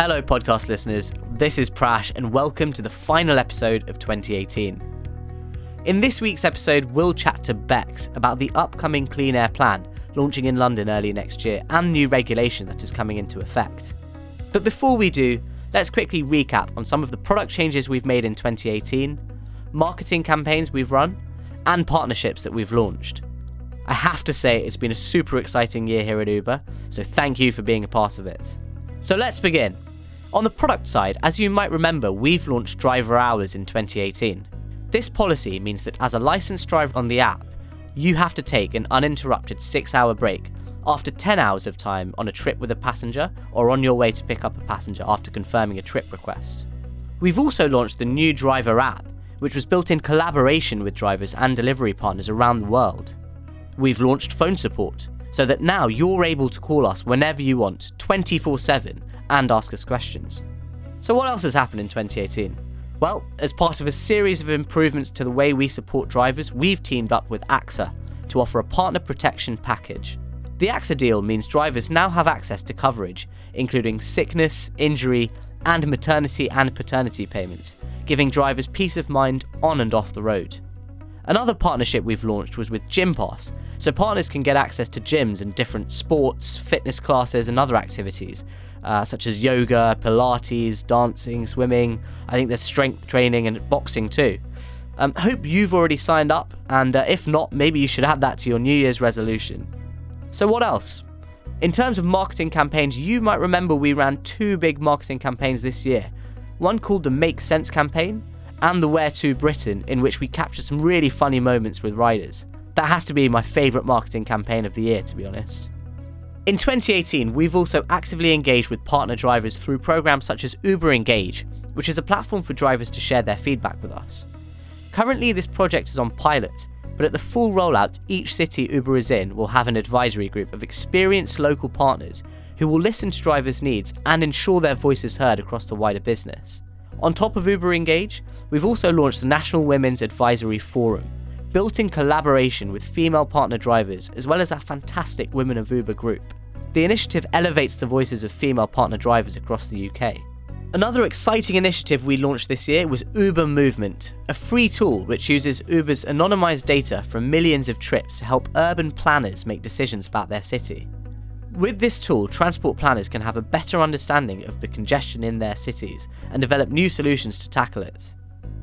Hello, podcast listeners. This is Prash, and welcome to the final episode of 2018. In this week's episode, we'll chat to Bex about the upcoming Clean Air Plan launching in London early next year and new regulation that is coming into effect. But before we do, let's quickly recap on some of the product changes we've made in 2018, marketing campaigns we've run, and partnerships that we've launched. I have to say, it's been a super exciting year here at Uber, so thank you for being a part of it. So let's begin. On the product side, as you might remember, we've launched driver hours in 2018. This policy means that as a licensed driver on the app, you have to take an uninterrupted 6 hour break after 10 hours of time on a trip with a passenger or on your way to pick up a passenger after confirming a trip request. We've also launched the new driver app, which was built in collaboration with drivers and delivery partners around the world. We've launched phone support, so that now you're able to call us whenever you want, 24 7, and ask us questions. So, what else has happened in 2018? Well, as part of a series of improvements to the way we support drivers, we've teamed up with AXA to offer a partner protection package. The AXA deal means drivers now have access to coverage, including sickness, injury, and maternity and paternity payments, giving drivers peace of mind on and off the road. Another partnership we've launched was with GymPass, so partners can get access to gyms and different sports, fitness classes, and other activities, uh, such as yoga, Pilates, dancing, swimming. I think there's strength training and boxing too. Um, hope you've already signed up, and uh, if not, maybe you should add that to your New Year's resolution. So, what else? In terms of marketing campaigns, you might remember we ran two big marketing campaigns this year. One called the Make Sense campaign, and the Where to Britain, in which we captured some really funny moments with riders. That has to be my favourite marketing campaign of the year, to be honest. In 2018, we've also actively engaged with partner drivers through programs such as Uber Engage, which is a platform for drivers to share their feedback with us. Currently, this project is on pilot, but at the full rollout, each city Uber is in will have an advisory group of experienced local partners who will listen to drivers' needs and ensure their voice is heard across the wider business. On top of Uber Engage, we've also launched the National Women's Advisory Forum, built in collaboration with female partner drivers as well as our fantastic Women of Uber group. The initiative elevates the voices of female partner drivers across the UK. Another exciting initiative we launched this year was Uber Movement, a free tool which uses Uber's anonymised data from millions of trips to help urban planners make decisions about their city. With this tool, transport planners can have a better understanding of the congestion in their cities and develop new solutions to tackle it.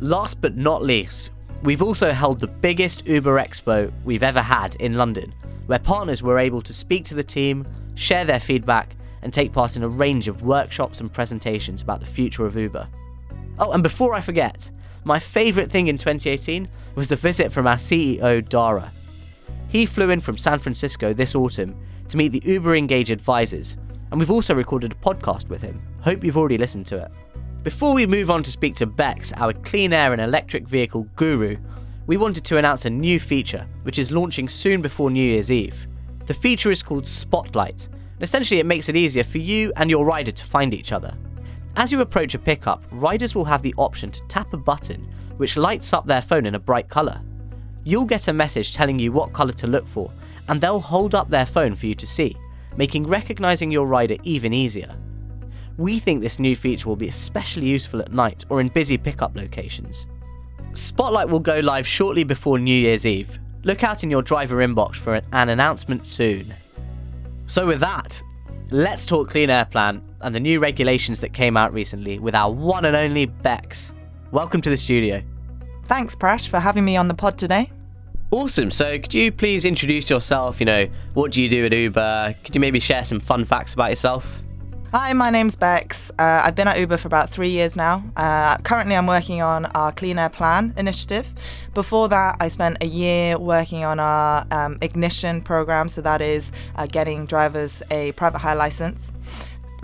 Last but not least, we've also held the biggest Uber Expo we've ever had in London, where partners were able to speak to the team, share their feedback, and take part in a range of workshops and presentations about the future of Uber. Oh, and before I forget, my favourite thing in 2018 was the visit from our CEO, Dara. He flew in from San Francisco this autumn to meet the Uber Engage advisors, and we've also recorded a podcast with him. Hope you've already listened to it. Before we move on to speak to Bex, our clean air and electric vehicle guru, we wanted to announce a new feature, which is launching soon before New Year's Eve. The feature is called Spotlight, and essentially it makes it easier for you and your rider to find each other. As you approach a pickup, riders will have the option to tap a button which lights up their phone in a bright colour. You'll get a message telling you what colour to look for, and they'll hold up their phone for you to see, making recognising your rider even easier. We think this new feature will be especially useful at night or in busy pickup locations. Spotlight will go live shortly before New Year's Eve. Look out in your driver inbox for an announcement soon. So, with that, let's talk Clean Air Plan and the new regulations that came out recently with our one and only Bex. Welcome to the studio. Thanks, Prash, for having me on the pod today. Awesome. So, could you please introduce yourself? You know, what do you do at Uber? Could you maybe share some fun facts about yourself? Hi, my name's Bex. Uh, I've been at Uber for about three years now. Uh, currently, I'm working on our Clean Air Plan initiative. Before that, I spent a year working on our um, Ignition program, so that is uh, getting drivers a private hire license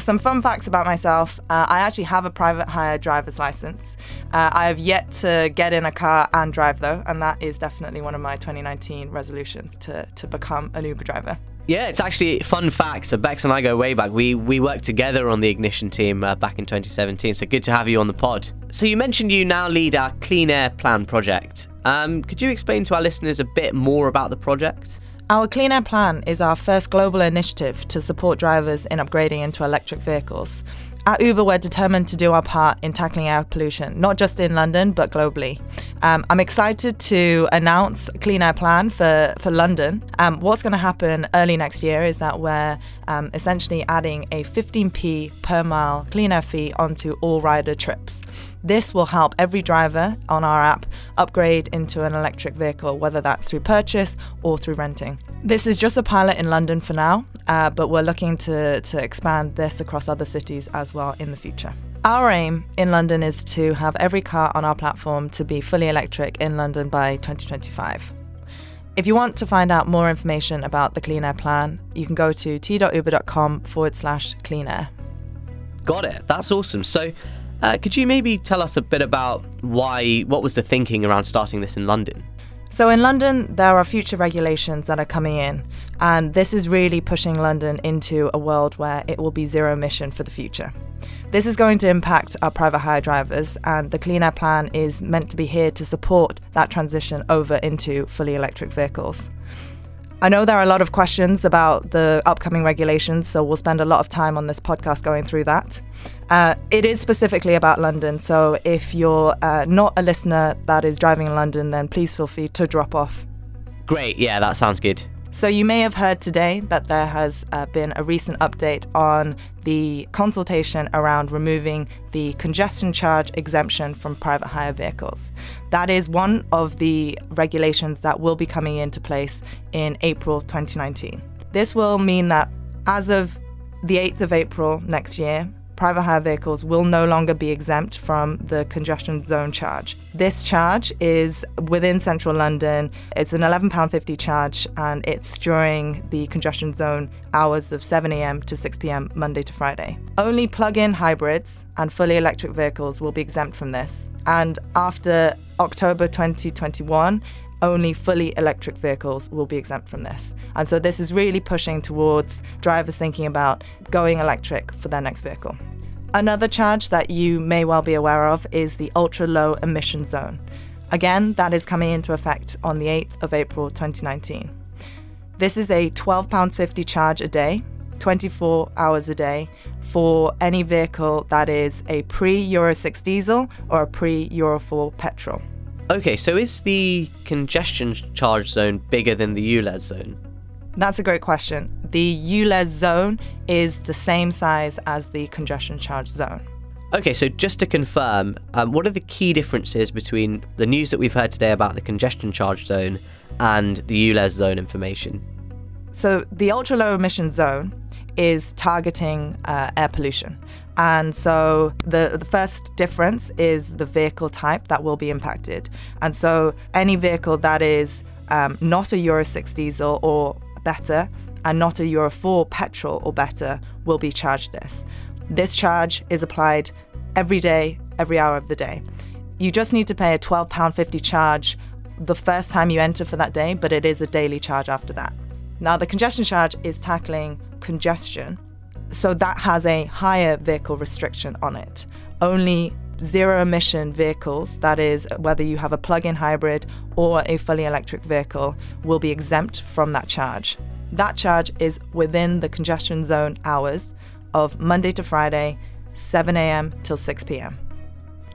some fun facts about myself. Uh, I actually have a private hire driver's license. Uh, I have yet to get in a car and drive though, and that is definitely one of my 2019 resolutions to, to become an Uber driver. Yeah, it's actually fun fact. So Bex and I go way back. We we worked together on the Ignition team uh, back in 2017. So good to have you on the pod. So you mentioned you now lead our Clean Air Plan project. Um, could you explain to our listeners a bit more about the project? Our Clean Air Plan is our first global initiative to support drivers in upgrading into electric vehicles. At Uber, we're determined to do our part in tackling air pollution, not just in London, but globally. Um, I'm excited to announce a clean air plan for, for London. Um, what's going to happen early next year is that we're um, essentially adding a 15p per mile clean air fee onto all rider trips. This will help every driver on our app upgrade into an electric vehicle, whether that's through purchase or through renting. This is just a pilot in London for now, uh, but we're looking to, to expand this across other cities as well in the future. Our aim in London is to have every car on our platform to be fully electric in London by 2025. If you want to find out more information about the Clean Air Plan, you can go to t.uber.com forward slash clean air. Got it. That's awesome. So, uh, could you maybe tell us a bit about why, what was the thinking around starting this in London? So, in London, there are future regulations that are coming in, and this is really pushing London into a world where it will be zero emission for the future. This is going to impact our private hire drivers, and the Clean Air Plan is meant to be here to support that transition over into fully electric vehicles. I know there are a lot of questions about the upcoming regulations, so we'll spend a lot of time on this podcast going through that. Uh, it is specifically about London, so if you're uh, not a listener that is driving in London, then please feel free to drop off. Great, yeah, that sounds good. So, you may have heard today that there has uh, been a recent update on the consultation around removing the congestion charge exemption from private hire vehicles. That is one of the regulations that will be coming into place in April 2019. This will mean that as of the 8th of April next year, private hire vehicles will no longer be exempt from the congestion zone charge. This charge is within central London. It's an £11.50 charge and it's during the congestion zone hours of 7am to 6pm Monday to Friday. Only plug in hybrids and fully electric vehicles will be exempt from this. And after October 2021, only fully electric vehicles will be exempt from this. And so this is really pushing towards drivers thinking about going electric for their next vehicle. Another charge that you may well be aware of is the ultra low emission zone. Again, that is coming into effect on the 8th of April 2019. This is a £12.50 charge a day, 24 hours a day, for any vehicle that is a pre Euro 6 diesel or a pre Euro 4 petrol. Okay, so is the congestion charge zone bigger than the ULEZ zone? That's a great question. The ULEZ zone is the same size as the congestion charge zone. Okay, so just to confirm, um, what are the key differences between the news that we've heard today about the congestion charge zone and the ULEZ zone information? So, the ultra low emission zone is targeting uh, air pollution. And so the, the first difference is the vehicle type that will be impacted. And so any vehicle that is um, not a Euro 6 diesel or better and not a Euro 4 petrol or better will be charged this. This charge is applied every day, every hour of the day. You just need to pay a £12.50 charge the first time you enter for that day, but it is a daily charge after that. Now, the congestion charge is tackling congestion so that has a higher vehicle restriction on it. Only zero emission vehicles, that is, whether you have a plug in hybrid or a fully electric vehicle, will be exempt from that charge. That charge is within the congestion zone hours of Monday to Friday, 7 a.m. till 6 p.m.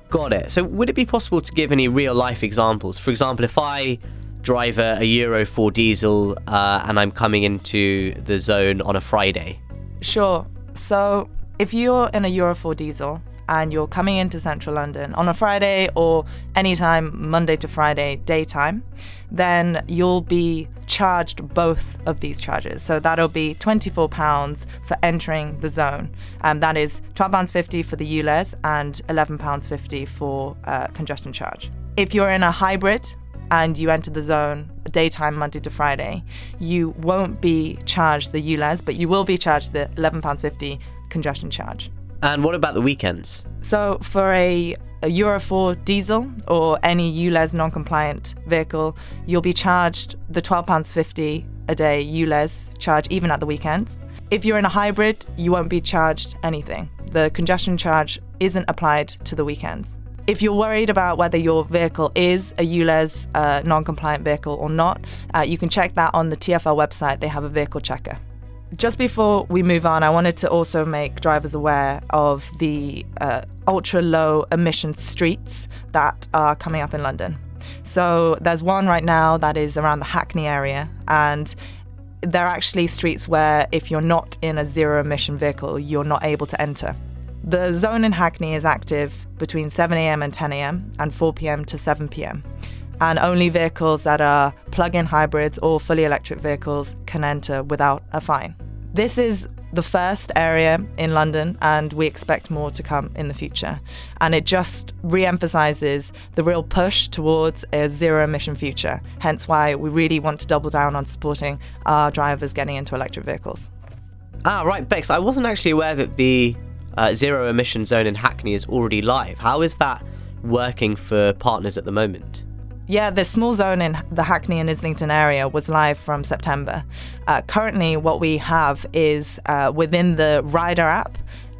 Got it. So, would it be possible to give any real life examples? For example, if I drive a, Euro 4 diesel uh, and I'm coming into the zone on a Friday, Sure. So if you're in a Euro 4 diesel and you're coming into central London on a Friday or anytime Monday to Friday daytime, then you'll be charged both of these charges. So that'll be £24 for entering the zone. Um, that is £12.50 for the ULEZ and £11.50 for uh, congestion charge. If you're in a hybrid and you enter the zone daytime Monday to Friday, you won't be charged the ULEZ, but you will be charged the £11.50 congestion charge. And what about the weekends? So for a, a Euro 4 diesel or any ULEZ non-compliant vehicle, you'll be charged the £12.50 a day ULEZ charge even at the weekends. If you're in a hybrid, you won't be charged anything. The congestion charge isn't applied to the weekends. If you're worried about whether your vehicle is a ULEZ uh, non compliant vehicle or not, uh, you can check that on the TFL website. They have a vehicle checker. Just before we move on, I wanted to also make drivers aware of the uh, ultra low emission streets that are coming up in London. So there's one right now that is around the Hackney area, and they're actually streets where if you're not in a zero emission vehicle, you're not able to enter. The zone in Hackney is active between 7am and 10am and 4pm to 7pm. And only vehicles that are plug in hybrids or fully electric vehicles can enter without a fine. This is the first area in London, and we expect more to come in the future. And it just re emphasizes the real push towards a zero emission future, hence why we really want to double down on supporting our drivers getting into electric vehicles. Ah, right, Bex, I wasn't actually aware that the uh, zero emission zone in Hackney is already live. How is that working for partners at the moment? Yeah, the small zone in the Hackney and Islington area was live from September. Uh, currently, what we have is uh, within the rider app.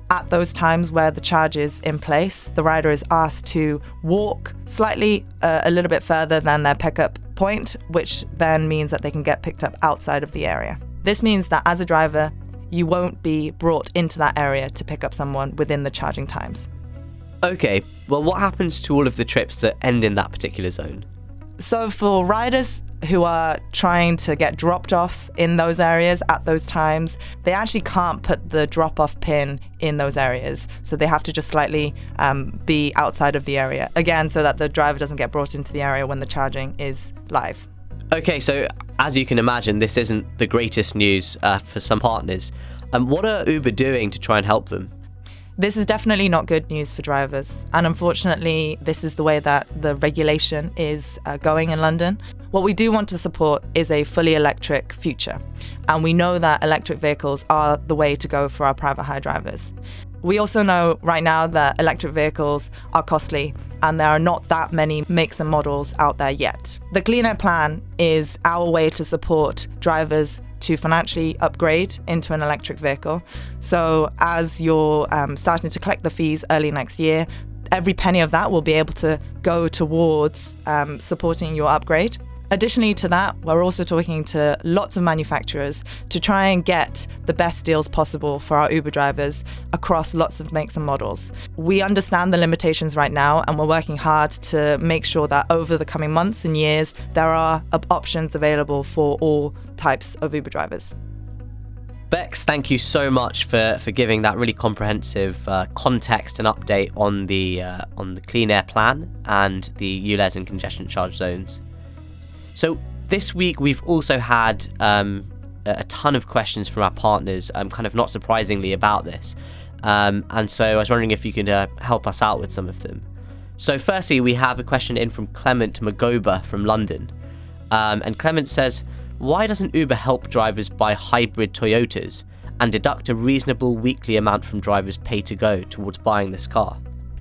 At those times where the charge is in place, the rider is asked to walk slightly uh, a little bit further than their pickup point, which then means that they can get picked up outside of the area. This means that as a driver, you won't be brought into that area to pick up someone within the charging times. Okay, well, what happens to all of the trips that end in that particular zone? So, for riders who are trying to get dropped off in those areas at those times, they actually can't put the drop off pin in those areas. So, they have to just slightly um, be outside of the area, again, so that the driver doesn't get brought into the area when the charging is live. Okay, so as you can imagine, this isn't the greatest news uh, for some partners. Um, what are Uber doing to try and help them? This is definitely not good news for drivers. And unfortunately, this is the way that the regulation is uh, going in London. What we do want to support is a fully electric future. And we know that electric vehicles are the way to go for our private hire drivers. We also know right now that electric vehicles are costly and there are not that many makes and models out there yet. The Clean Air Plan is our way to support drivers to financially upgrade into an electric vehicle. So, as you're um, starting to collect the fees early next year, every penny of that will be able to go towards um, supporting your upgrade. Additionally to that, we're also talking to lots of manufacturers to try and get the best deals possible for our Uber drivers across lots of makes and models. We understand the limitations right now, and we're working hard to make sure that over the coming months and years, there are options available for all types of Uber drivers. Bex, thank you so much for, for giving that really comprehensive uh, context and update on the uh, on the clean air plan and the ULEZ and congestion charge zones. So this week we've also had um, a ton of questions from our partners, um, kind of not surprisingly about this. Um, and so I was wondering if you could uh, help us out with some of them. So firstly, we have a question in from Clement Magoba from London. Um, and Clement says, why doesn't Uber help drivers buy hybrid Toyotas and deduct a reasonable weekly amount from drivers' pay to go towards buying this car?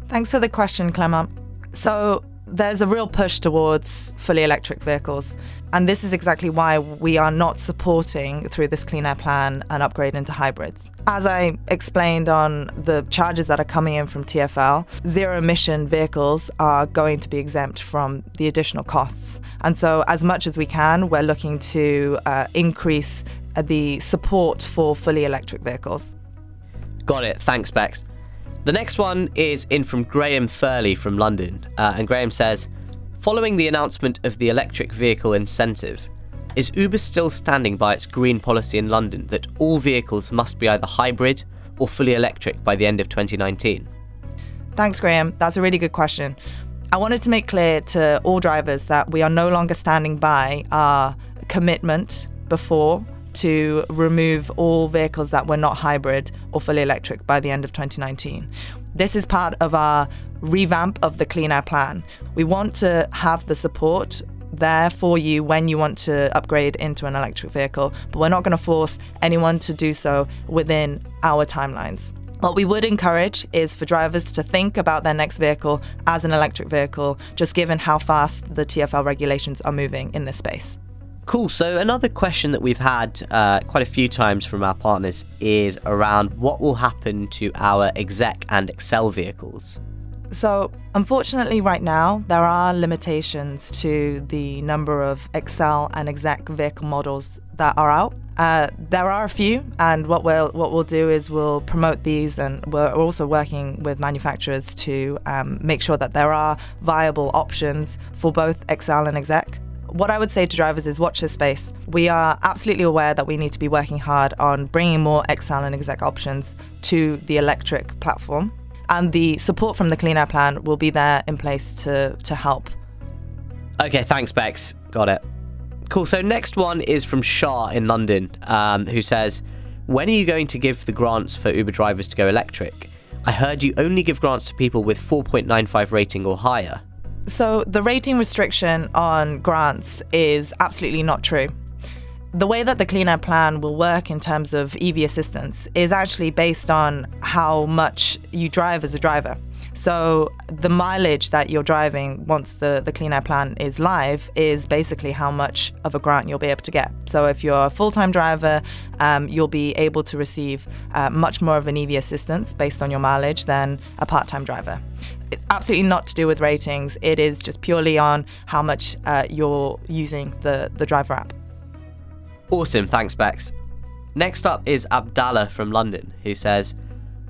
Thanks for the question, Clement. So, there's a real push towards fully electric vehicles. And this is exactly why we are not supporting, through this Clean Air Plan, an upgrade into hybrids. As I explained on the charges that are coming in from TFL, zero emission vehicles are going to be exempt from the additional costs. And so, as much as we can, we're looking to uh, increase the support for fully electric vehicles. Got it. Thanks, Bex. The next one is in from Graham Thurley from London, uh, and Graham says, Following the announcement of the electric vehicle incentive, is Uber still standing by its green policy in London that all vehicles must be either hybrid or fully electric by the end of 2019? Thanks, Graham. That's a really good question. I wanted to make clear to all drivers that we are no longer standing by our commitment before to remove all vehicles that were not hybrid or fully electric by the end of 2019. This is part of our revamp of the Clean Air Plan. We want to have the support there for you when you want to upgrade into an electric vehicle, but we're not going to force anyone to do so within our timelines. What we would encourage is for drivers to think about their next vehicle as an electric vehicle, just given how fast the TFL regulations are moving in this space. Cool. So, another question that we've had uh, quite a few times from our partners is around what will happen to our exec and XL vehicles. So, unfortunately, right now, there are limitations to the number of XL and exec vehicle models that are out. Uh, there are a few, and what we'll what we'll do is we'll promote these, and we're also working with manufacturers to um, make sure that there are viable options for both XL and exec. What I would say to drivers is watch this space. We are absolutely aware that we need to be working hard on bringing more XL and exec options to the electric platform, and the support from the Clean Air Plan will be there in place to to help. Okay, thanks, Bex. Got it. Cool. So next one is from Shah in London, um, who says, "When are you going to give the grants for Uber drivers to go electric? I heard you only give grants to people with 4.95 rating or higher." So the rating restriction on grants is absolutely not true. The way that the Clean Air Plan will work in terms of EV assistance is actually based on how much you drive as a driver. So the mileage that you're driving once the, the Clean Air Plan is live is basically how much of a grant you'll be able to get. So if you're a full-time driver, um, you'll be able to receive uh, much more of an EV assistance based on your mileage than a part-time driver. It's absolutely not to do with ratings. It is just purely on how much uh, you're using the, the driver app. Awesome, thanks, Bex. Next up is Abdallah from London, who says,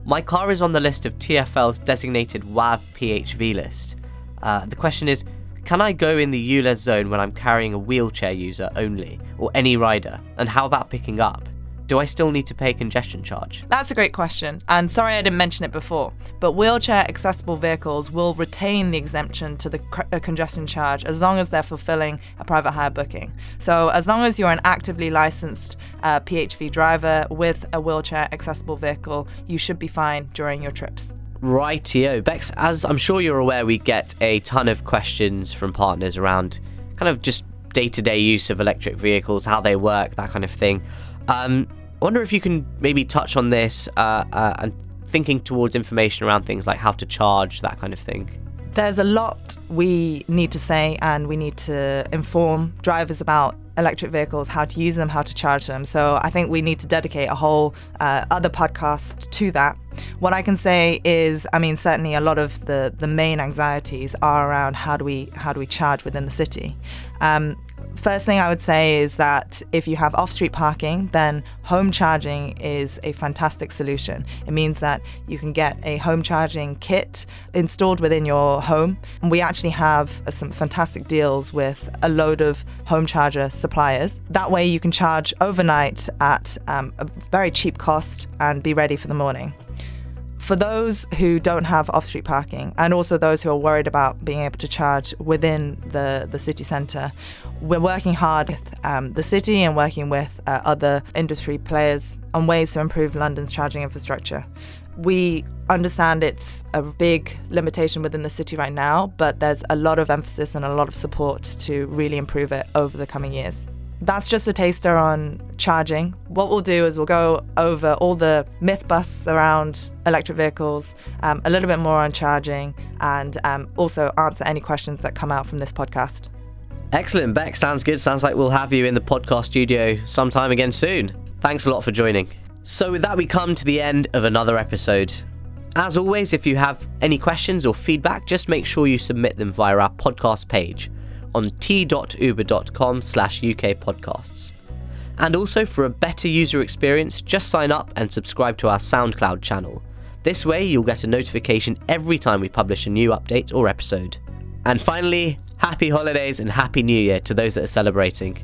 my car is on the list of TFL's designated WAV PHV list. Uh, the question is can I go in the ULEZ zone when I'm carrying a wheelchair user only, or any rider? And how about picking up? Do I still need to pay congestion charge? That's a great question. And sorry I didn't mention it before, but wheelchair accessible vehicles will retain the exemption to the congestion charge as long as they're fulfilling a private hire booking. So, as long as you're an actively licensed uh, PHV driver with a wheelchair accessible vehicle, you should be fine during your trips. Rightio. Bex, as I'm sure you're aware, we get a ton of questions from partners around kind of just day to day use of electric vehicles, how they work, that kind of thing. Um, I wonder if you can maybe touch on this uh, uh, and thinking towards information around things like how to charge, that kind of thing. There's a lot we need to say, and we need to inform drivers about electric vehicles, how to use them, how to charge them. So I think we need to dedicate a whole uh, other podcast to that. What I can say is, I mean, certainly a lot of the the main anxieties are around how do we how do we charge within the city. Um, First thing I would say is that if you have off street parking, then home charging is a fantastic solution. It means that you can get a home charging kit installed within your home. And we actually have uh, some fantastic deals with a load of home charger suppliers. That way, you can charge overnight at um, a very cheap cost and be ready for the morning for those who don't have off street parking and also those who are worried about being able to charge within the, the city centre, we're working hard with um, the city and working with uh, other industry players on ways to improve London's charging infrastructure. We understand it's a big limitation within the city right now, but there's a lot of emphasis and a lot of support to really improve it over the coming years that's just a taster on charging. What we'll do is we'll go over all the myth busts around electric vehicles, um, a little bit more on charging, and um, also answer any questions that come out from this podcast. Excellent, Beck. Sounds good. Sounds like we'll have you in the podcast studio sometime again soon. Thanks a lot for joining. So, with that, we come to the end of another episode. As always, if you have any questions or feedback, just make sure you submit them via our podcast page on t.uber.com slash UK podcasts. And also for a better user experience, just sign up and subscribe to our SoundCloud channel. This way, you'll get a notification every time we publish a new update or episode. And finally, Happy holidays and Happy New Year to those that are celebrating.